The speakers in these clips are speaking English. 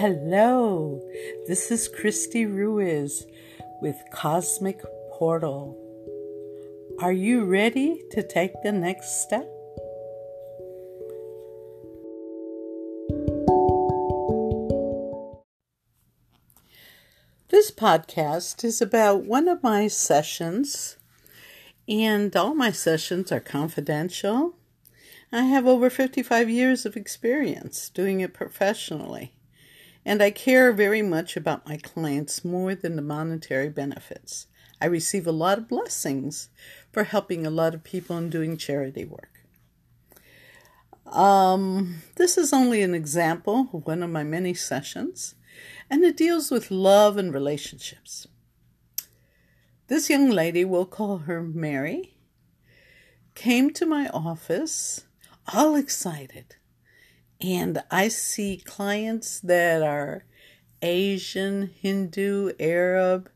Hello, this is Christy Ruiz with Cosmic Portal. Are you ready to take the next step? This podcast is about one of my sessions, and all my sessions are confidential. I have over 55 years of experience doing it professionally and I care very much about my clients more than the monetary benefits. I receive a lot of blessings for helping a lot of people and doing charity work. Um, this is only an example of one of my many sessions, and it deals with love and relationships. This young lady, we'll call her Mary, came to my office all excited and I see clients that are Asian, Hindu, Arab,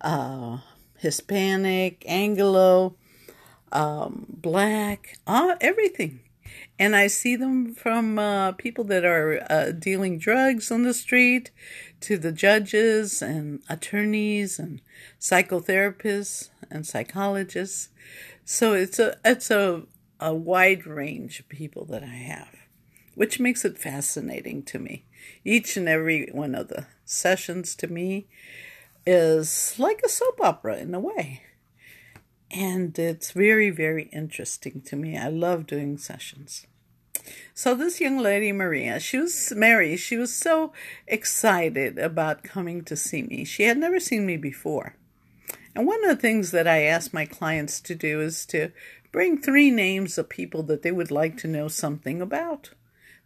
uh, Hispanic, Anglo, um, Black, everything. And I see them from uh, people that are uh, dealing drugs on the street to the judges and attorneys and psychotherapists and psychologists. So it's a it's a, a wide range of people that I have which makes it fascinating to me. Each and every one of the sessions to me is like a soap opera in a way. And it's very, very interesting to me. I love doing sessions. So this young lady, Maria, she was Mary, she was so excited about coming to see me. She had never seen me before. And one of the things that I ask my clients to do is to bring three names of people that they would like to know something about.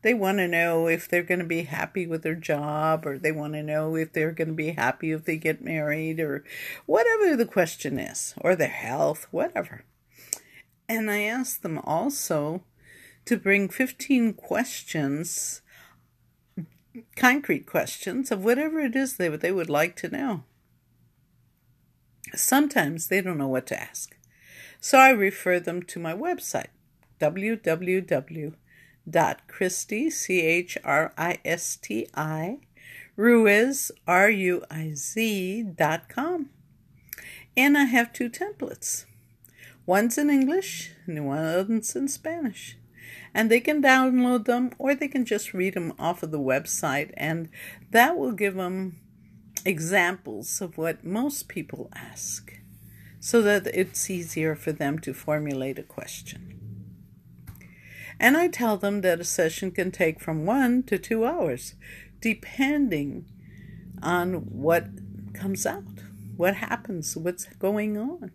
They want to know if they're going to be happy with their job, or they want to know if they're going to be happy if they get married, or whatever the question is, or their health, whatever. And I asked them also to bring 15 questions, concrete questions of whatever it is they, they would like to know. Sometimes they don't know what to ask. So I refer them to my website, www dot Christy, C H R I S T I, Ruiz, R U I Z dot com. And I have two templates. One's in English and one's in Spanish. And they can download them or they can just read them off of the website, and that will give them examples of what most people ask so that it's easier for them to formulate a question. And I tell them that a session can take from one to two hours, depending on what comes out, what happens, what's going on.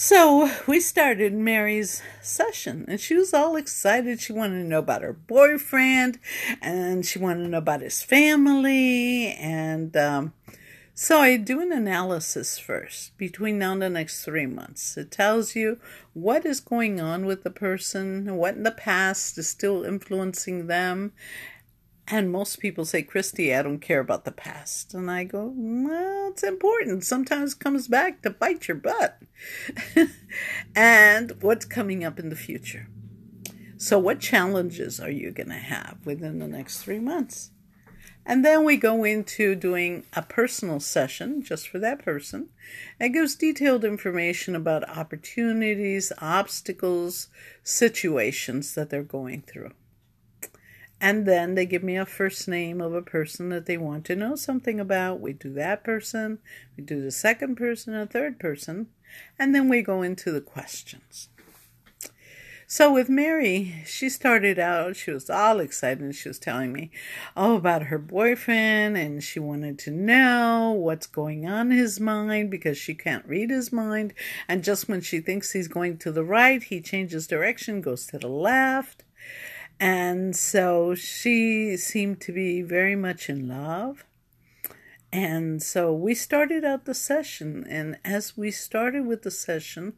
So we started Mary's session, and she was all excited. She wanted to know about her boyfriend, and she wanted to know about his family, and um, so I do an analysis first between now and the next three months. It tells you what is going on with the person, what in the past is still influencing them. And most people say, Christy, I don't care about the past. And I go, well, it's important. Sometimes it comes back to bite your butt. and what's coming up in the future. So, what challenges are you going to have within the next three months? And then we go into doing a personal session just for that person. It gives detailed information about opportunities, obstacles, situations that they're going through. And then they give me a first name of a person that they want to know something about. We do that person, we do the second person, a third person, and then we go into the questions. So with Mary, she started out, she was all excited and she was telling me all about her boyfriend and she wanted to know what's going on in his mind because she can't read his mind. And just when she thinks he's going to the right, he changes direction, goes to the left. And so she seemed to be very much in love. And so we started out the session. And as we started with the session,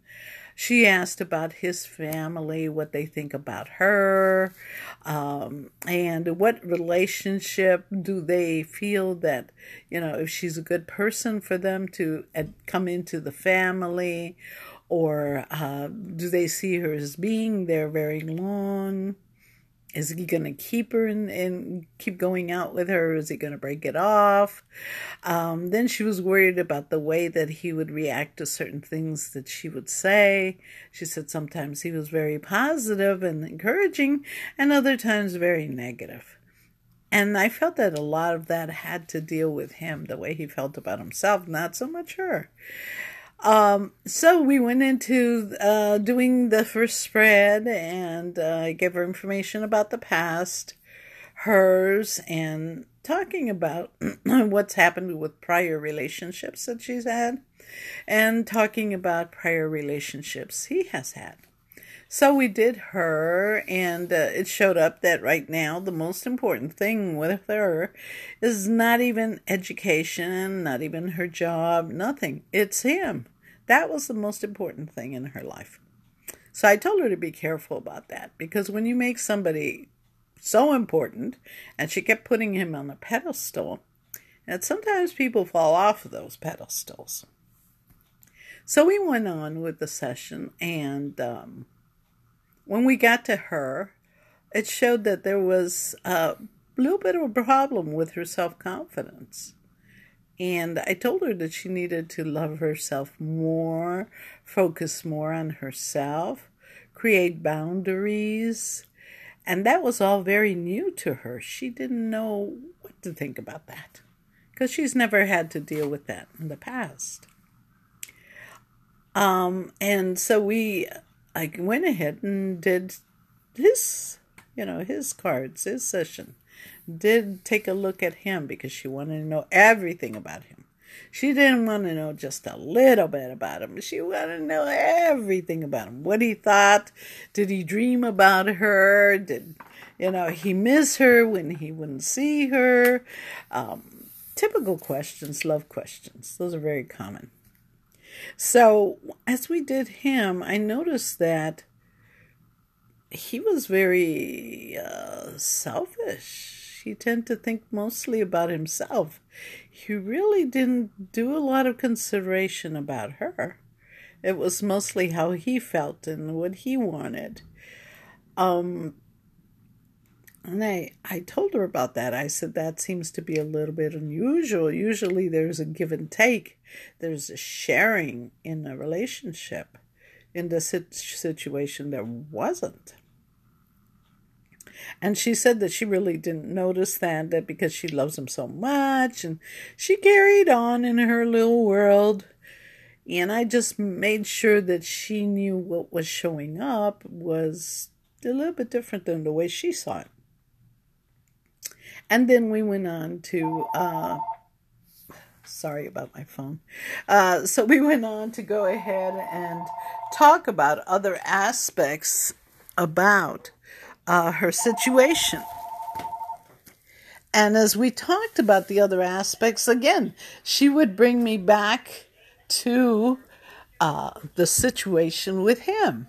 she asked about his family, what they think about her, um, and what relationship do they feel that, you know, if she's a good person for them to come into the family, or uh, do they see her as being there very long? Is he going to keep her and, and keep going out with her? Is he going to break it off? Um, then she was worried about the way that he would react to certain things that she would say. She said sometimes he was very positive and encouraging, and other times very negative. And I felt that a lot of that had to deal with him, the way he felt about himself, not so much her. Um, so we went into uh, doing the first spread, and uh, I gave her information about the past, hers, and talking about what's happened with prior relationships that she's had, and talking about prior relationships he has had. So we did her, and uh, it showed up that right now the most important thing with her is not even education, not even her job, nothing. It's him. That was the most important thing in her life. So I told her to be careful about that because when you make somebody so important, and she kept putting him on a pedestal, and sometimes people fall off of those pedestals. So we went on with the session, and um, when we got to her, it showed that there was a little bit of a problem with her self confidence. And I told her that she needed to love herself more, focus more on herself, create boundaries. And that was all very new to her. She didn't know what to think about that because she's never had to deal with that in the past. Um, and so we I went ahead and did his, you know, his cards, his session. Did take a look at him because she wanted to know everything about him. She didn't want to know just a little bit about him. She wanted to know everything about him. What he thought. Did he dream about her? Did, you know, he miss her when he wouldn't see her? Um, typical questions, love questions. Those are very common. So as we did him, I noticed that he was very uh, selfish. He tended to think mostly about himself. He really didn't do a lot of consideration about her. It was mostly how he felt and what he wanted. Um, and I, I told her about that. I said, that seems to be a little bit unusual. Usually there's a give and take, there's a sharing in a relationship. In this situation, there wasn't. And she said that she really didn't notice that, that because she loves him so much, and she carried on in her little world. And I just made sure that she knew what was showing up was a little bit different than the way she saw it. And then we went on to, uh, sorry about my phone. Uh, so we went on to go ahead and talk about other aspects about uh, her situation. And as we talked about the other aspects, again, she would bring me back to uh, the situation with him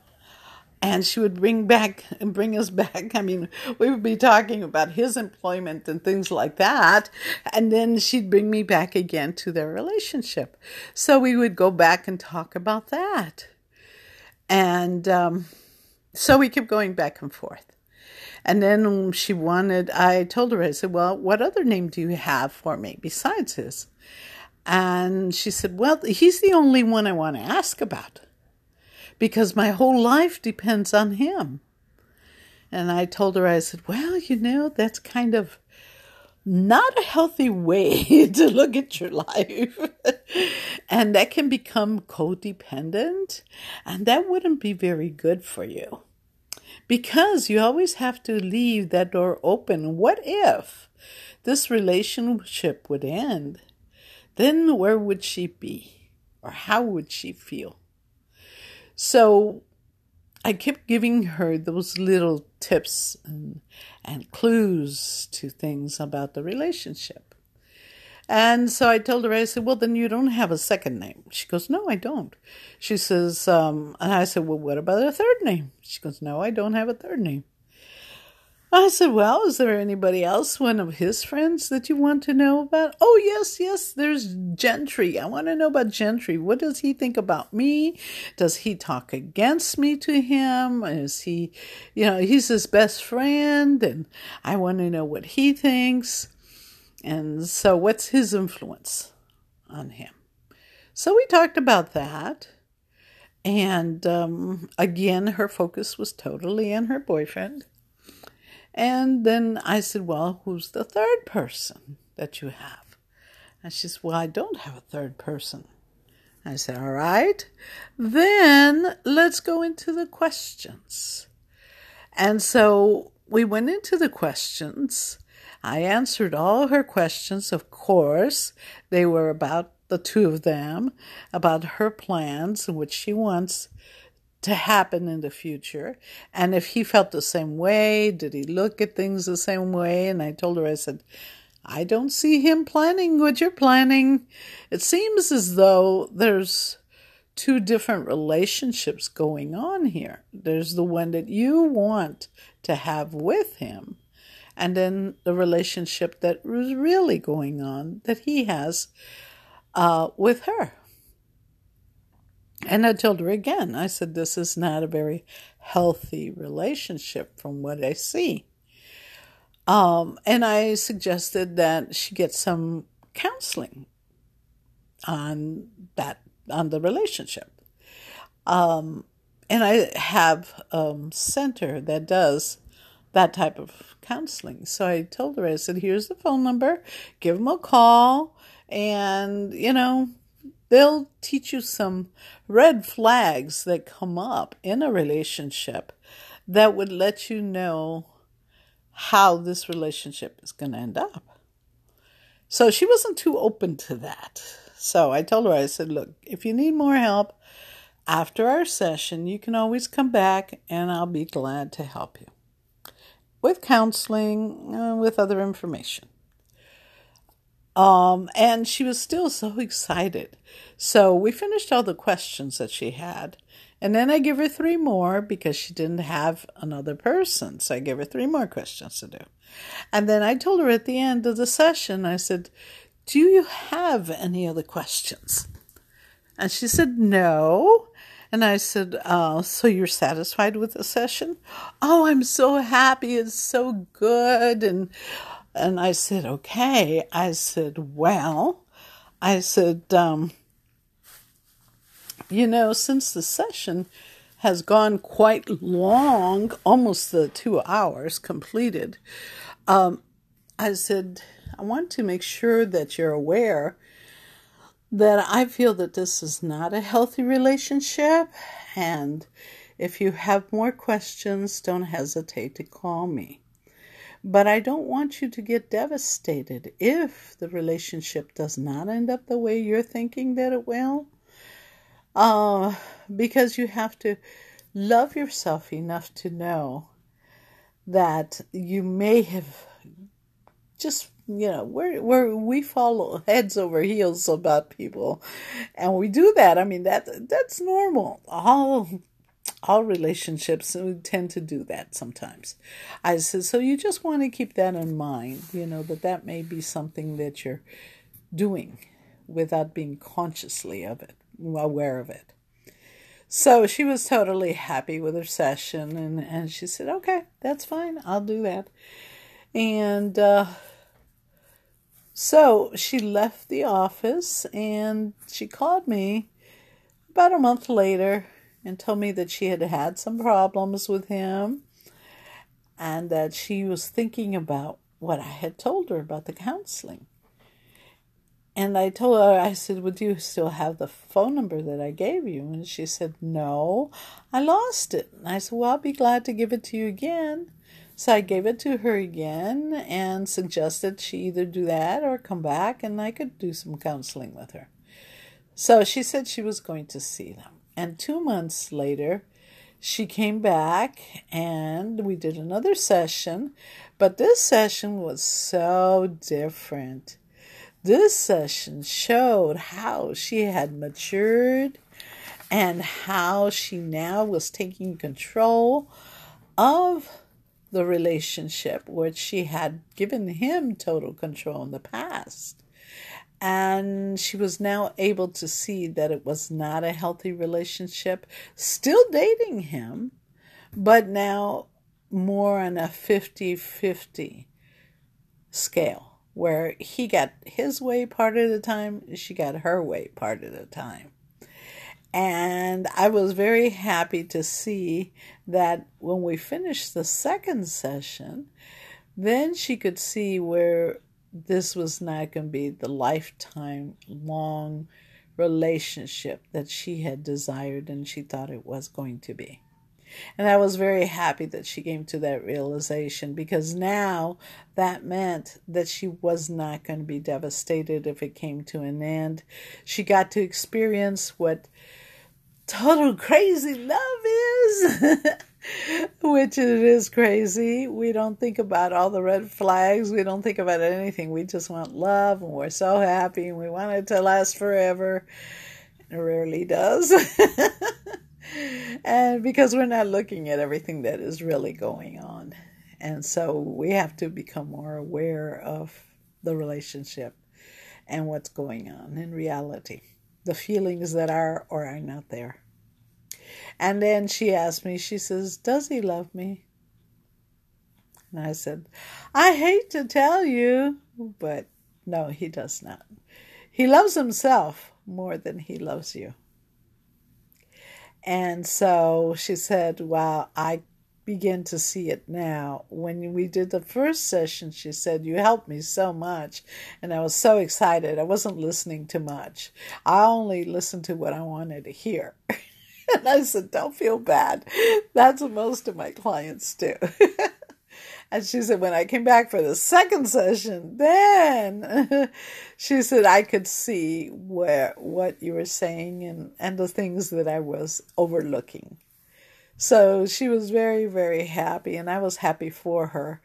and she would bring back and bring us back. I mean, we would be talking about his employment and things like that, and then she'd bring me back again to their relationship. So we would go back and talk about that, and um, so we kept going back and forth. And then she wanted, I told her, I said, Well, what other name do you have for me besides his? And she said, Well, he's the only one I want to ask about because my whole life depends on him. And I told her, I said, well, you know, that's kind of not a healthy way to look at your life. and that can become codependent, and that wouldn't be very good for you. Because you always have to leave that door open. What if this relationship would end? Then where would she be? Or how would she feel? So I kept giving her those little tips and, and clues to things about the relationship. And so I told her, I said, well, then you don't have a second name. She goes, no, I don't. She says, um, and I said, well, what about a third name? She goes, no, I don't have a third name. I said, Well, is there anybody else, one of his friends that you want to know about? Oh, yes, yes, there's Gentry. I want to know about Gentry. What does he think about me? Does he talk against me to him? Is he, you know, he's his best friend, and I want to know what he thinks. And so, what's his influence on him? So, we talked about that. And um, again, her focus was totally on her boyfriend. And then I said, Well, who's the third person that you have? And she said, Well, I don't have a third person. I said, All right, then let's go into the questions. And so we went into the questions. I answered all her questions, of course. They were about the two of them, about her plans and what she wants to happen in the future. And if he felt the same way, did he look at things the same way? And I told her, I said, I don't see him planning what you're planning. It seems as though there's two different relationships going on here. There's the one that you want to have with him, and then the relationship that was really going on that he has uh, with her. And I told her again, I said, this is not a very healthy relationship from what I see. Um, and I suggested that she get some counseling on that, on the relationship. Um, and I have a center that does that type of counseling. So I told her, I said, here's the phone number, give them a call, and, you know, they'll teach you some red flags that come up in a relationship that would let you know how this relationship is going to end up. So she wasn't too open to that. So I told her, I said, look, if you need more help after our session, you can always come back and I'll be glad to help you with counseling, uh, with other information. Um, and she was still so excited. So we finished all the questions that she had. And then I give her three more because she didn't have another person. So I gave her three more questions to do. And then I told her at the end of the session, I said, Do you have any other questions? And she said, No. And I said, uh, So you're satisfied with the session? Oh, I'm so happy. It's so good. And and I said, okay. I said, well, I said, um, you know, since the session has gone quite long, almost the two hours completed, um, I said, I want to make sure that you're aware that I feel that this is not a healthy relationship. And if you have more questions, don't hesitate to call me. But I don't want you to get devastated. If the relationship does not end up the way you're thinking that it will. Uh, because you have to love yourself enough to know that you may have just you know we're, we're we follow heads over heels about people. And we do that. I mean that that's normal. All all relationships tend to do that sometimes. I said, so you just want to keep that in mind, you know, that that may be something that you're doing without being consciously of it, aware of it. So she was totally happy with her session, and, and she said, okay, that's fine, I'll do that. And uh, so she left the office and she called me about a month later and told me that she had had some problems with him and that she was thinking about what I had told her about the counseling. And I told her, I said, Would you still have the phone number that I gave you? And she said, No, I lost it. And I said, Well, I'll be glad to give it to you again. So I gave it to her again and suggested she either do that or come back and I could do some counseling with her. So she said she was going to see them. And two months later, she came back and we did another session. But this session was so different. This session showed how she had matured and how she now was taking control of the relationship, which she had given him total control in the past. And she was now able to see that it was not a healthy relationship, still dating him, but now more on a 50 50 scale where he got his way part of the time, she got her way part of the time. And I was very happy to see that when we finished the second session, then she could see where this was not going to be the lifetime long relationship that she had desired and she thought it was going to be. And I was very happy that she came to that realization because now that meant that she was not going to be devastated if it came to an end. She got to experience what total crazy love is. Which it is crazy. We don't think about all the red flags. We don't think about anything. We just want love and we're so happy and we want it to last forever. It rarely does. and because we're not looking at everything that is really going on. And so we have to become more aware of the relationship and what's going on in reality, the feelings that are or are not there. And then she asked me, she says, Does he love me? And I said, I hate to tell you, but no, he does not. He loves himself more than he loves you. And so she said, Well, I begin to see it now. When we did the first session, she said, You helped me so much. And I was so excited. I wasn't listening to much, I only listened to what I wanted to hear. and I said, Don't feel bad. That's what most of my clients do. And she said, when I came back for the second session, then she said I could see where what you were saying and, and the things that I was overlooking. So she was very, very happy, and I was happy for her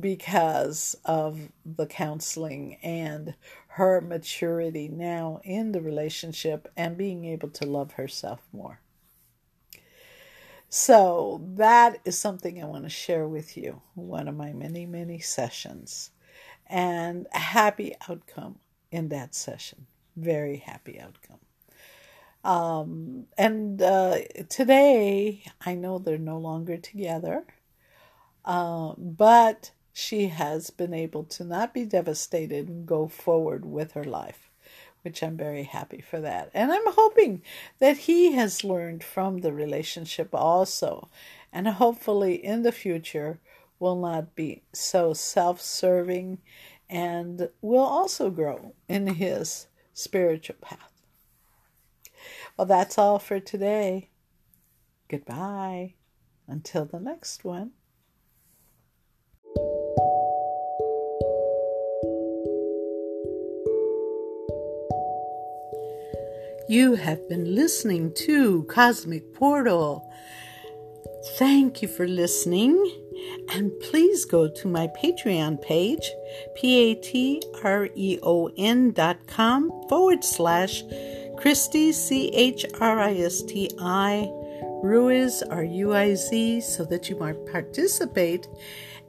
because of the counseling and her maturity now in the relationship and being able to love herself more. So that is something I want to share with you. One of my many, many sessions. And a happy outcome in that session. Very happy outcome. Um, and uh, today, I know they're no longer together, uh, but she has been able to not be devastated and go forward with her life which I'm very happy for that. And I'm hoping that he has learned from the relationship also, and hopefully in the future will not be so self serving and will also grow in his spiritual path. Well, that's all for today. Goodbye. Until the next one. You have been listening to Cosmic Portal. Thank you for listening. And please go to my Patreon page, P A T R E O N dot com forward slash Christy, C H R I S T I, Ruiz, R U I Z, so that you might participate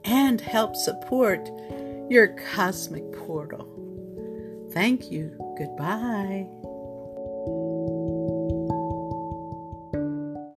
and help support your cosmic portal. Thank you. Goodbye.